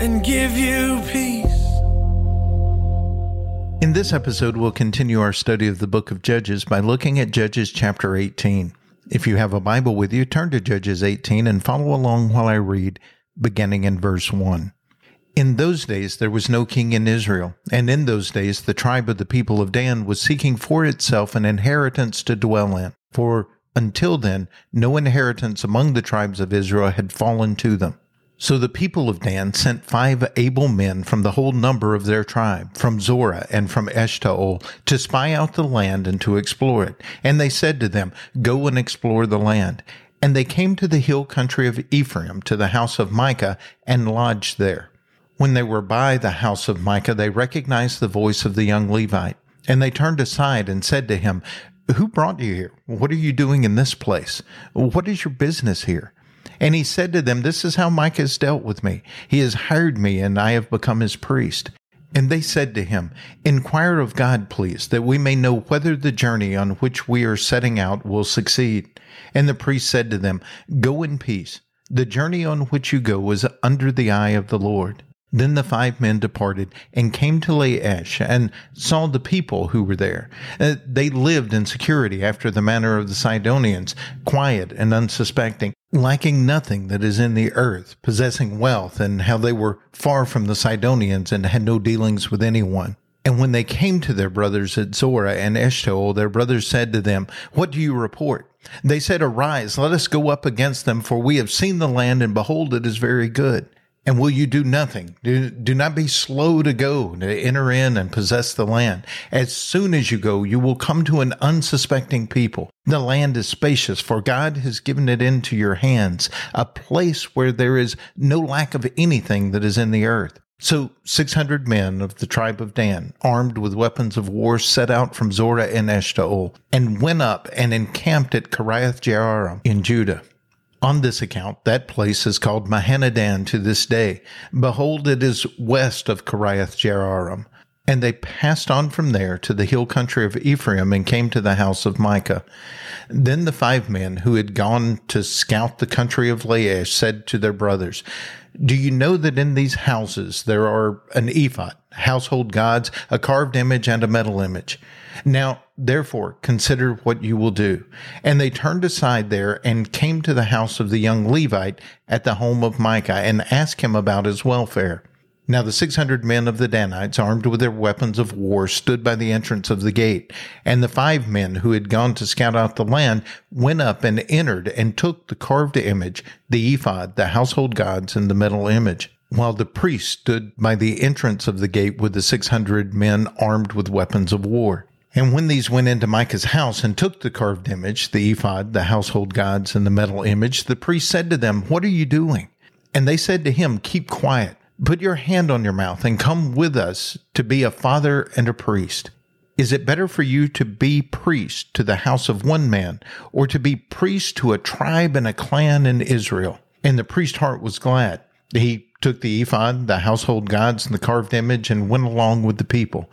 and give you peace. In this episode, we'll continue our study of the book of Judges by looking at Judges chapter 18. If you have a Bible with you, turn to Judges 18 and follow along while I read, beginning in verse 1. In those days there was no king in Israel, and in those days the tribe of the people of Dan was seeking for itself an inheritance to dwell in. For until then, no inheritance among the tribes of Israel had fallen to them. So the people of Dan sent five able men from the whole number of their tribe, from Zorah and from Eshtaol, to spy out the land and to explore it. And they said to them, Go and explore the land. And they came to the hill country of Ephraim, to the house of Micah, and lodged there. When they were by the house of Micah, they recognized the voice of the young Levite. And they turned aside and said to him, Who brought you here? What are you doing in this place? What is your business here? And he said to them, This is how Micah has dealt with me. He has hired me, and I have become his priest. And they said to him, Inquire of God, please, that we may know whether the journey on which we are setting out will succeed. And the priest said to them, Go in peace. The journey on which you go is under the eye of the Lord. Then the five men departed and came to Laish and saw the people who were there. Uh, they lived in security after the manner of the Sidonians, quiet and unsuspecting, lacking nothing that is in the earth, possessing wealth, and how they were far from the Sidonians and had no dealings with anyone. And when they came to their brothers at Zorah and Eshtaol, their brothers said to them, What do you report? They said, Arise, let us go up against them, for we have seen the land, and behold, it is very good. And will you do nothing? Do, do not be slow to go, to enter in and possess the land. As soon as you go, you will come to an unsuspecting people. The land is spacious, for God has given it into your hands, a place where there is no lack of anything that is in the earth. So 600 men of the tribe of Dan, armed with weapons of war, set out from Zorah and Eshtaol, and went up and encamped at Kiriath Jearim in Judah. On this account, that place is called Mahaneh-dan to this day. Behold, it is west of Kiriath Jearim. And they passed on from there to the hill country of Ephraim and came to the house of Micah. Then the five men who had gone to scout the country of Laish said to their brothers, Do you know that in these houses there are an ephod, household gods, a carved image, and a metal image? Now, therefore, consider what you will do. And they turned aside there and came to the house of the young Levite at the home of Micah and asked him about his welfare. Now the six hundred men of the Danites, armed with their weapons of war, stood by the entrance of the gate. And the five men who had gone to scout out the land went up and entered and took the carved image, the ephod, the household gods, and the metal image. While the priest stood by the entrance of the gate with the six hundred men armed with weapons of war. And when these went into Micah's house and took the carved image, the ephod, the household gods, and the metal image, the priest said to them, What are you doing? And they said to him, Keep quiet. Put your hand on your mouth and come with us to be a father and a priest. Is it better for you to be priest to the house of one man, or to be priest to a tribe and a clan in Israel? And the priest's heart was glad. He took the ephod, the household gods, and the carved image, and went along with the people.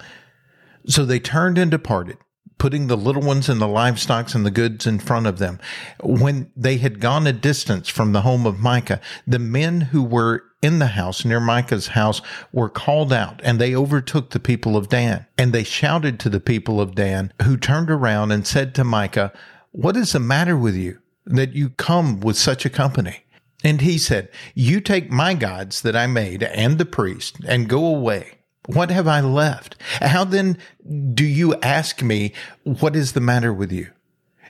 So they turned and departed, putting the little ones and the livestock and the goods in front of them. When they had gone a distance from the home of Micah, the men who were in the house near Micah's house were called out and they overtook the people of Dan. And they shouted to the people of Dan, who turned around and said to Micah, What is the matter with you that you come with such a company? And he said, You take my gods that I made and the priest and go away. What have I left? How then do you ask me, What is the matter with you?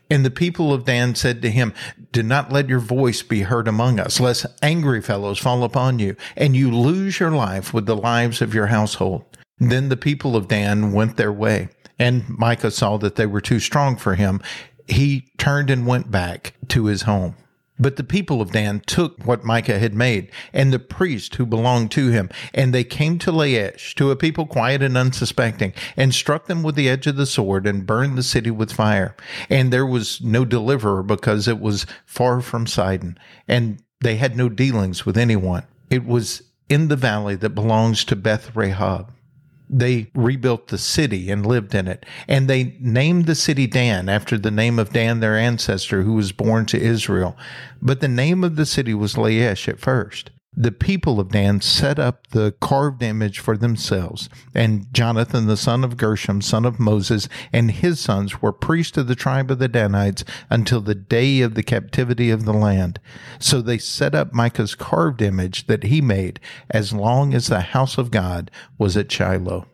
And the people of Dan said to him, Do not let your voice be heard among us, lest angry fellows fall upon you, and you lose your life with the lives of your household. Then the people of Dan went their way, and Micah saw that they were too strong for him. He turned and went back to his home. But the people of Dan took what Micah had made and the priest who belonged to him, and they came to Laish, to a people quiet and unsuspecting, and struck them with the edge of the sword and burned the city with fire. And there was no deliverer because it was far from Sidon, and they had no dealings with anyone. It was in the valley that belongs to Beth Rehob. They rebuilt the city and lived in it. And they named the city Dan after the name of Dan, their ancestor, who was born to Israel. But the name of the city was Laish at first. The people of Dan set up the carved image for themselves, and Jonathan, the son of Gershom, son of Moses, and his sons were priests of the tribe of the Danites until the day of the captivity of the land. So they set up Micah's carved image that he made as long as the house of God was at Shiloh.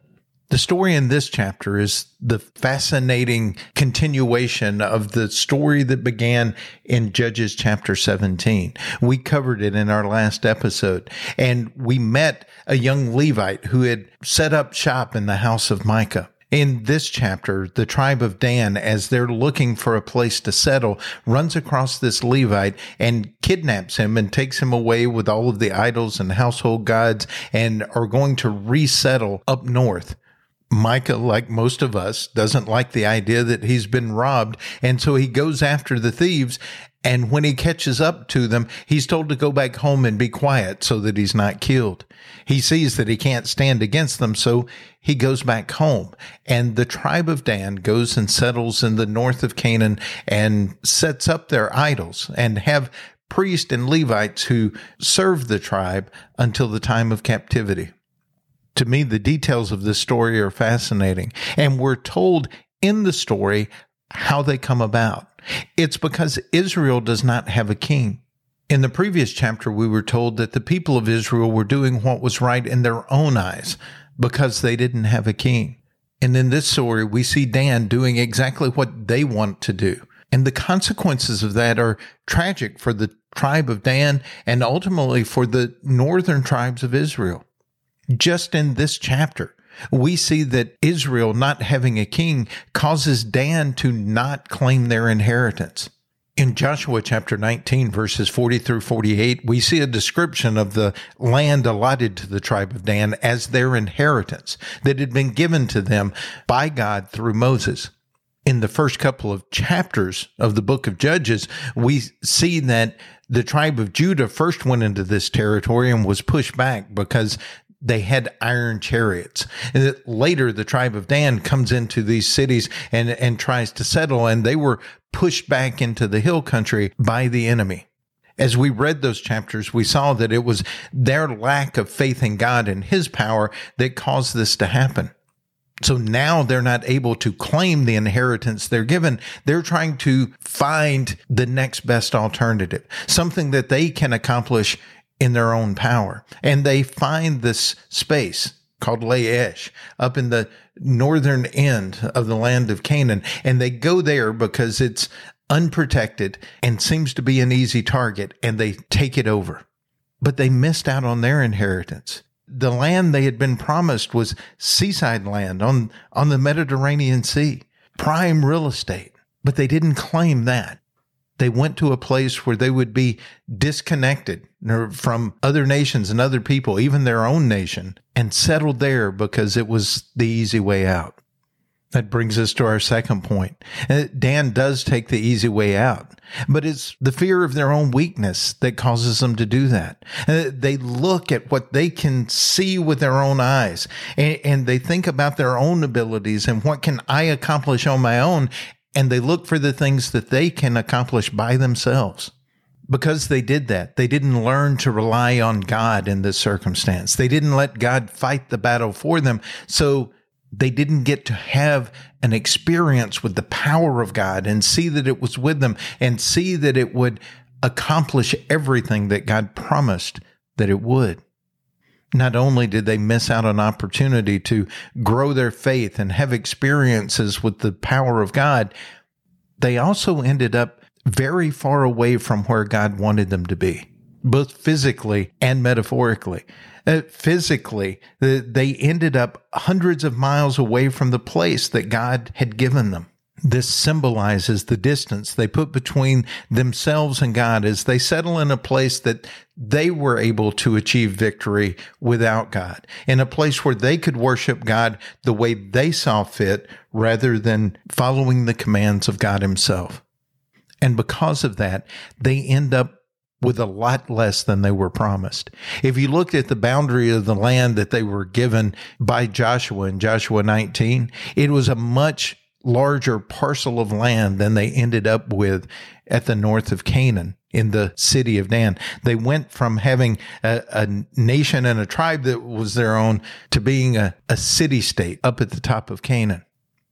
The story in this chapter is the fascinating continuation of the story that began in Judges chapter 17. We covered it in our last episode, and we met a young Levite who had set up shop in the house of Micah. In this chapter, the tribe of Dan, as they're looking for a place to settle, runs across this Levite and kidnaps him and takes him away with all of the idols and household gods and are going to resettle up north. Micah, like most of us, doesn't like the idea that he's been robbed. And so he goes after the thieves. And when he catches up to them, he's told to go back home and be quiet so that he's not killed. He sees that he can't stand against them, so he goes back home. And the tribe of Dan goes and settles in the north of Canaan and sets up their idols and have priests and Levites who serve the tribe until the time of captivity to me, the details of this story are fascinating. And we're told in the story how they come about. It's because Israel does not have a king. In the previous chapter, we were told that the people of Israel were doing what was right in their own eyes because they didn't have a king. And in this story, we see Dan doing exactly what they want to do. And the consequences of that are tragic for the tribe of Dan and ultimately for the northern tribes of Israel. Just in this chapter, we see that Israel not having a king causes Dan to not claim their inheritance. In Joshua chapter 19, verses 40 through 48, we see a description of the land allotted to the tribe of Dan as their inheritance that had been given to them by God through Moses. In the first couple of chapters of the book of Judges, we see that the tribe of Judah first went into this territory and was pushed back because they had iron chariots. And later, the tribe of Dan comes into these cities and, and tries to settle, and they were pushed back into the hill country by the enemy. As we read those chapters, we saw that it was their lack of faith in God and his power that caused this to happen. So now they're not able to claim the inheritance they're given. They're trying to find the next best alternative, something that they can accomplish in their own power. And they find this space called Laish up in the northern end of the land of Canaan. And they go there because it's unprotected and seems to be an easy target and they take it over. But they missed out on their inheritance. The land they had been promised was seaside land on, on the Mediterranean Sea, prime real estate, but they didn't claim that they went to a place where they would be disconnected from other nations and other people, even their own nation, and settled there because it was the easy way out. That brings us to our second point. Uh, Dan does take the easy way out, but it's the fear of their own weakness that causes them to do that. Uh, they look at what they can see with their own eyes and, and they think about their own abilities and what can I accomplish on my own and they look for the things that they can accomplish by themselves. Because they did that, they didn't learn to rely on God in this circumstance. They didn't let God fight the battle for them. So they didn't get to have an experience with the power of God and see that it was with them and see that it would accomplish everything that God promised that it would not only did they miss out on an opportunity to grow their faith and have experiences with the power of God, they also ended up very far away from where God wanted them to be, both physically and metaphorically. Uh, physically, they ended up hundreds of miles away from the place that God had given them. This symbolizes the distance they put between themselves and God as they settle in a place that they were able to achieve victory without God, in a place where they could worship God the way they saw fit rather than following the commands of God Himself. And because of that, they end up with a lot less than they were promised. If you looked at the boundary of the land that they were given by Joshua in Joshua 19, it was a much larger parcel of land than they ended up with at the north of Canaan in the city of Dan. They went from having a, a nation and a tribe that was their own to being a, a city state up at the top of Canaan.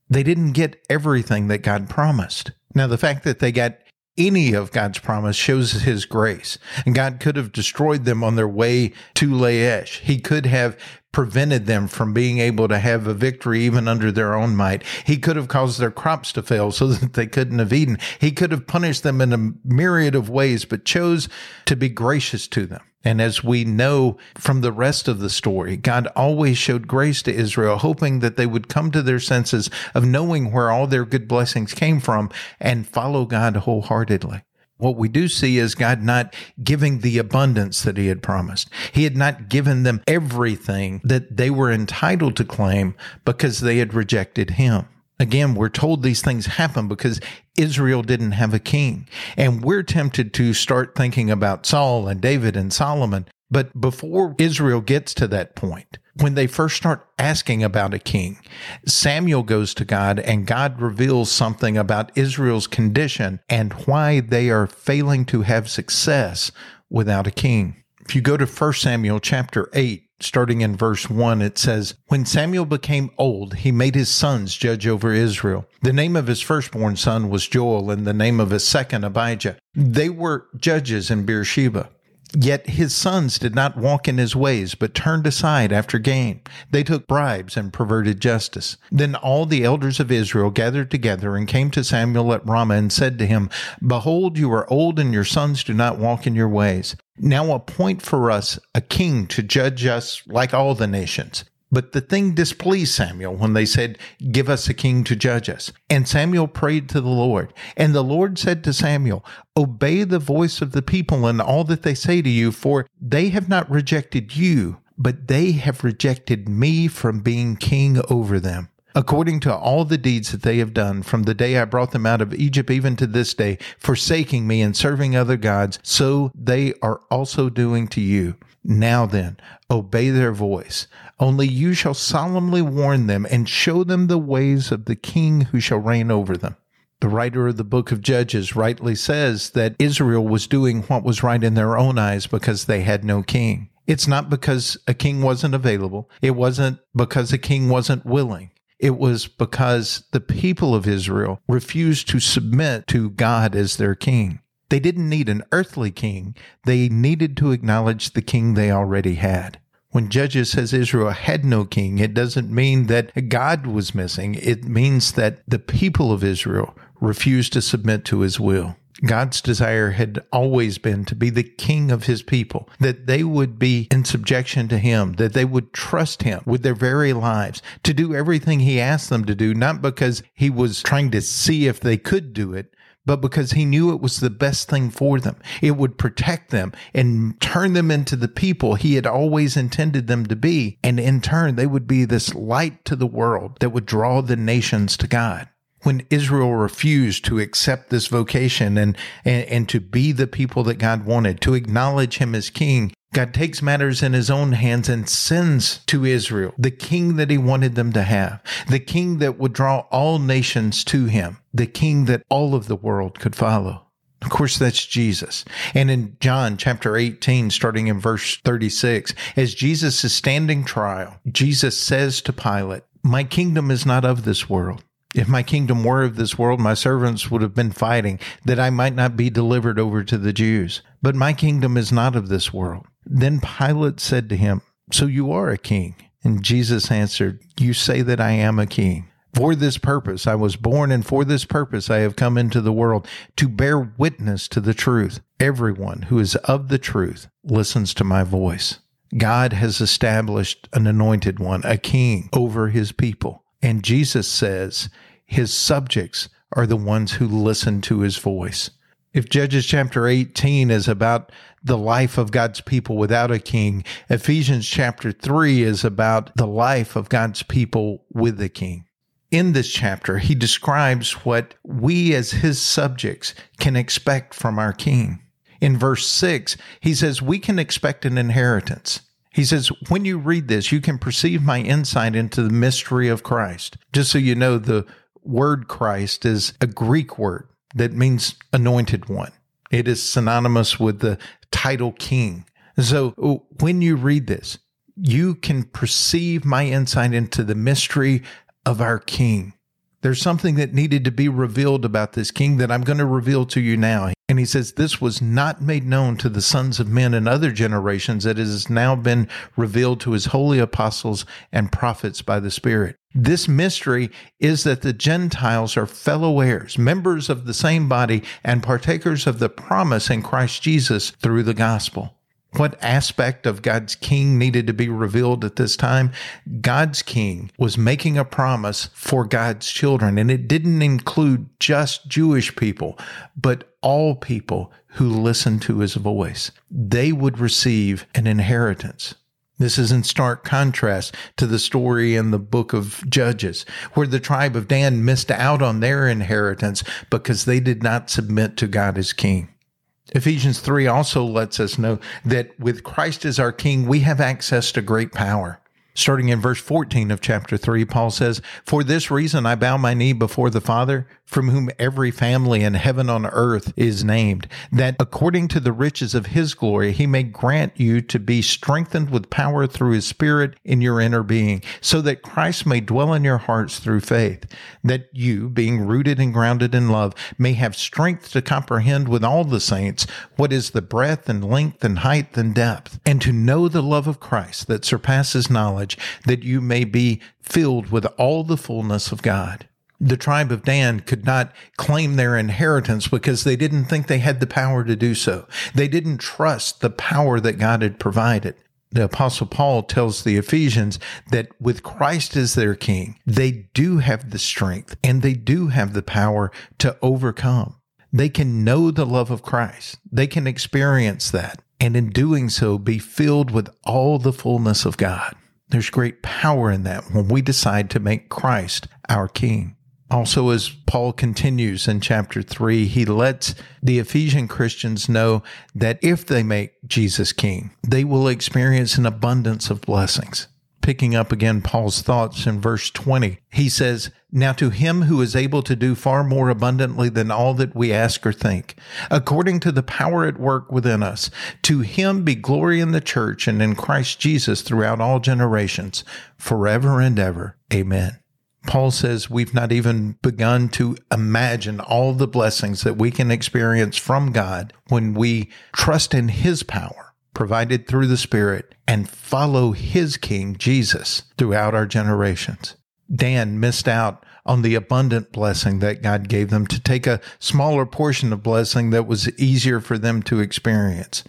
They didn't get everything that God promised. Now, the fact that they got any of God's promise shows his grace. And God could have destroyed them on their way to Laish. He could have prevented them from being able to have a victory even under their own might. He could have caused their crops to fail so that they couldn't have eaten. He could have punished them in a myriad of ways, but chose to be gracious to them. And as we know from the rest of the story, God always showed grace to Israel, hoping that they would come to their senses of knowing where all their good blessings came from and follow God wholeheartedly. What we do see is God not giving the abundance that he had promised. He had not given them everything that they were entitled to claim because they had rejected him. Again, we're told these things happen because Israel didn't have a king. And we're tempted to start thinking about Saul and David and Solomon. But before Israel gets to that point, when they first start asking about a king, Samuel goes to God and God reveals something about Israel's condition and why they are failing to have success without a king. If you go to 1 Samuel chapter 8, starting in verse 1, it says, When Samuel became old, he made his sons judge over Israel. The name of his firstborn son was Joel, and the name of his second, Abijah. They were judges in Beersheba. Yet his sons did not walk in his ways, but turned aside after gain. They took bribes and perverted justice. Then all the elders of Israel gathered together and came to Samuel at Ramah and said to him, Behold, you are old, and your sons do not walk in your ways. Now appoint for us a king to judge us like all the nations. But the thing displeased Samuel when they said, Give us a king to judge us. And Samuel prayed to the Lord. And the Lord said to Samuel, Obey the voice of the people and all that they say to you, for they have not rejected you, but they have rejected me from being king over them according to all the deeds that they have done from the day I brought them out of Egypt even to this day, forsaking me and serving other gods, so they are also doing to you. Now then, obey their voice. Only you shall solemnly warn them and show them the ways of the king who shall reign over them. The writer of the book of Judges rightly says that Israel was doing what was right in their own eyes because they had no king. It's not because a king wasn't available. It wasn't because a king wasn't willing. It was because the people of Israel refused to submit to God as their king. They didn't need an earthly king. They needed to acknowledge the king they already had. When Judges says Israel had no king, it doesn't mean that God was missing. It means that the people of Israel refused to submit to his will. God's desire had always been to be the king of his people, that they would be in subjection to him, that they would trust him with their very lives, to do everything he asked them to do, not because he was trying to see if they could do it, but because he knew it was the best thing for them. It would protect them and turn them into the people he had always intended them to be. And in turn, they would be this light to the world that would draw the nations to God. When Israel refused to accept this vocation and, and, and to be the people that God wanted, to acknowledge him as king, God takes matters in his own hands and sends to Israel the king that he wanted them to have, the king that would draw all nations to him, the king that all of the world could follow. Of course, that's Jesus. And in John chapter 18, starting in verse 36, as Jesus is standing trial, Jesus says to Pilate, My kingdom is not of this world. If my kingdom were of this world, my servants would have been fighting that I might not be delivered over to the Jews. But my kingdom is not of this world. Then Pilate said to him, So you are a king? And Jesus answered, You say that I am a king. For this purpose I was born, and for this purpose I have come into the world, to bear witness to the truth. Everyone who is of the truth listens to my voice. God has established an anointed one, a king over his people. And Jesus says his subjects are the ones who listen to his voice. If Judges chapter 18 is about the life of God's people without a king, Ephesians chapter 3 is about the life of God's people with a king. In this chapter, he describes what we as his subjects can expect from our king. In verse 6, he says, We can expect an inheritance. He says, When you read this, you can perceive my insight into the mystery of Christ. Just so you know, the word Christ is a Greek word that means anointed one. It is synonymous with the title king. So when you read this, you can perceive my insight into the mystery of our king. There's something that needed to be revealed about this king that I'm going to reveal to you now. And he says, This was not made known to the sons of men in other generations. It has now been revealed to his holy apostles and prophets by the Spirit. This mystery is that the Gentiles are fellow heirs, members of the same body, and partakers of the promise in Christ Jesus through the gospel. What aspect of God's king needed to be revealed at this time? God's king was making a promise for God's children, and it didn't include just Jewish people, but all people who listened to his voice. They would receive an inheritance. This is in stark contrast to the story in the book of Judges, where the tribe of Dan missed out on their inheritance because they did not submit to God as king. Ephesians 3 also lets us know that with Christ as our King, we have access to great power. Starting in verse 14 of chapter 3, Paul says, For this reason I bow my knee before the Father, from whom every family in heaven on earth is named, that according to the riches of his glory he may grant you to be strengthened with power through his Spirit in your inner being, so that Christ may dwell in your hearts through faith, that you, being rooted and grounded in love, may have strength to comprehend with all the saints what is the breadth and length and height and depth, and to know the love of Christ that surpasses knowledge knowledge, that you may be filled with all the fullness of God. The tribe of Dan could not claim their inheritance because they didn't think they had the power to do so. They didn't trust the power that God had provided. The apostle Paul tells the Ephesians that with Christ as their king, they do have the strength and they do have the power to overcome. They can know the love of Christ. They can experience that. And in doing so, be filled with all the fullness of God. There's great power in that when we decide to make Christ our King. Also, as Paul continues in chapter 3, he lets the Ephesian Christians know that if they make Jesus king, they will experience an abundance of blessings picking up again Paul's thoughts in verse 20. He says, Now to him who is able to do far more abundantly than all that we ask or think, according to the power at work within us, to him be glory in the church and in Christ Jesus throughout all generations, forever and ever. Amen. Paul says we've not even begun to imagine all the blessings that we can experience from God when we trust in his power provided through the Spirit and follow his King, Jesus, throughout our generations. Dan missed out on the abundant blessing that God gave them to take a smaller portion of blessing that was easier for them to experience.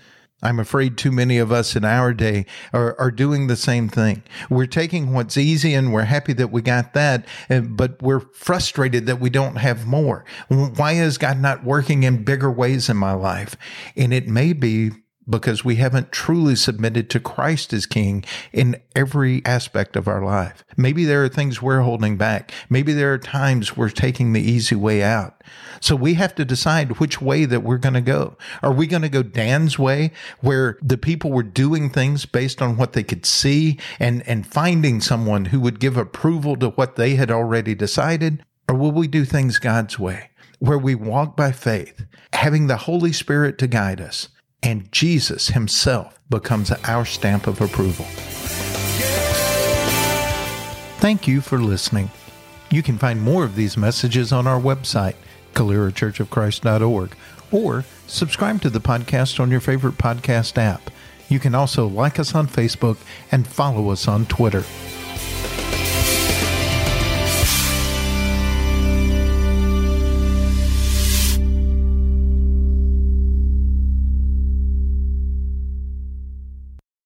I'm afraid too many of us in our day are, are doing the same thing. We're taking what's easy and we're happy that we got that, but we're frustrated that we don't have more. Why is God not working in bigger ways in my life? And it may be because we haven't truly submitted to Christ as King in every aspect of our life. Maybe there are things we're holding back. Maybe there are times we're taking the easy way out. So we have to decide which way that we're going to go. Are we going to go Dan's way where the people were doing things based on what they could see and, and finding someone who would give approval to what they had already decided? Or will we do things God's way? Where we walk by faith, having the Holy Spirit to guide us, and Jesus himself becomes our stamp of approval. Thank you for listening. You can find more of these messages on our website, CaleraChurchOfChrist.org, or subscribe to the podcast on your favorite podcast app. You can also like us on Facebook and follow us on Twitter.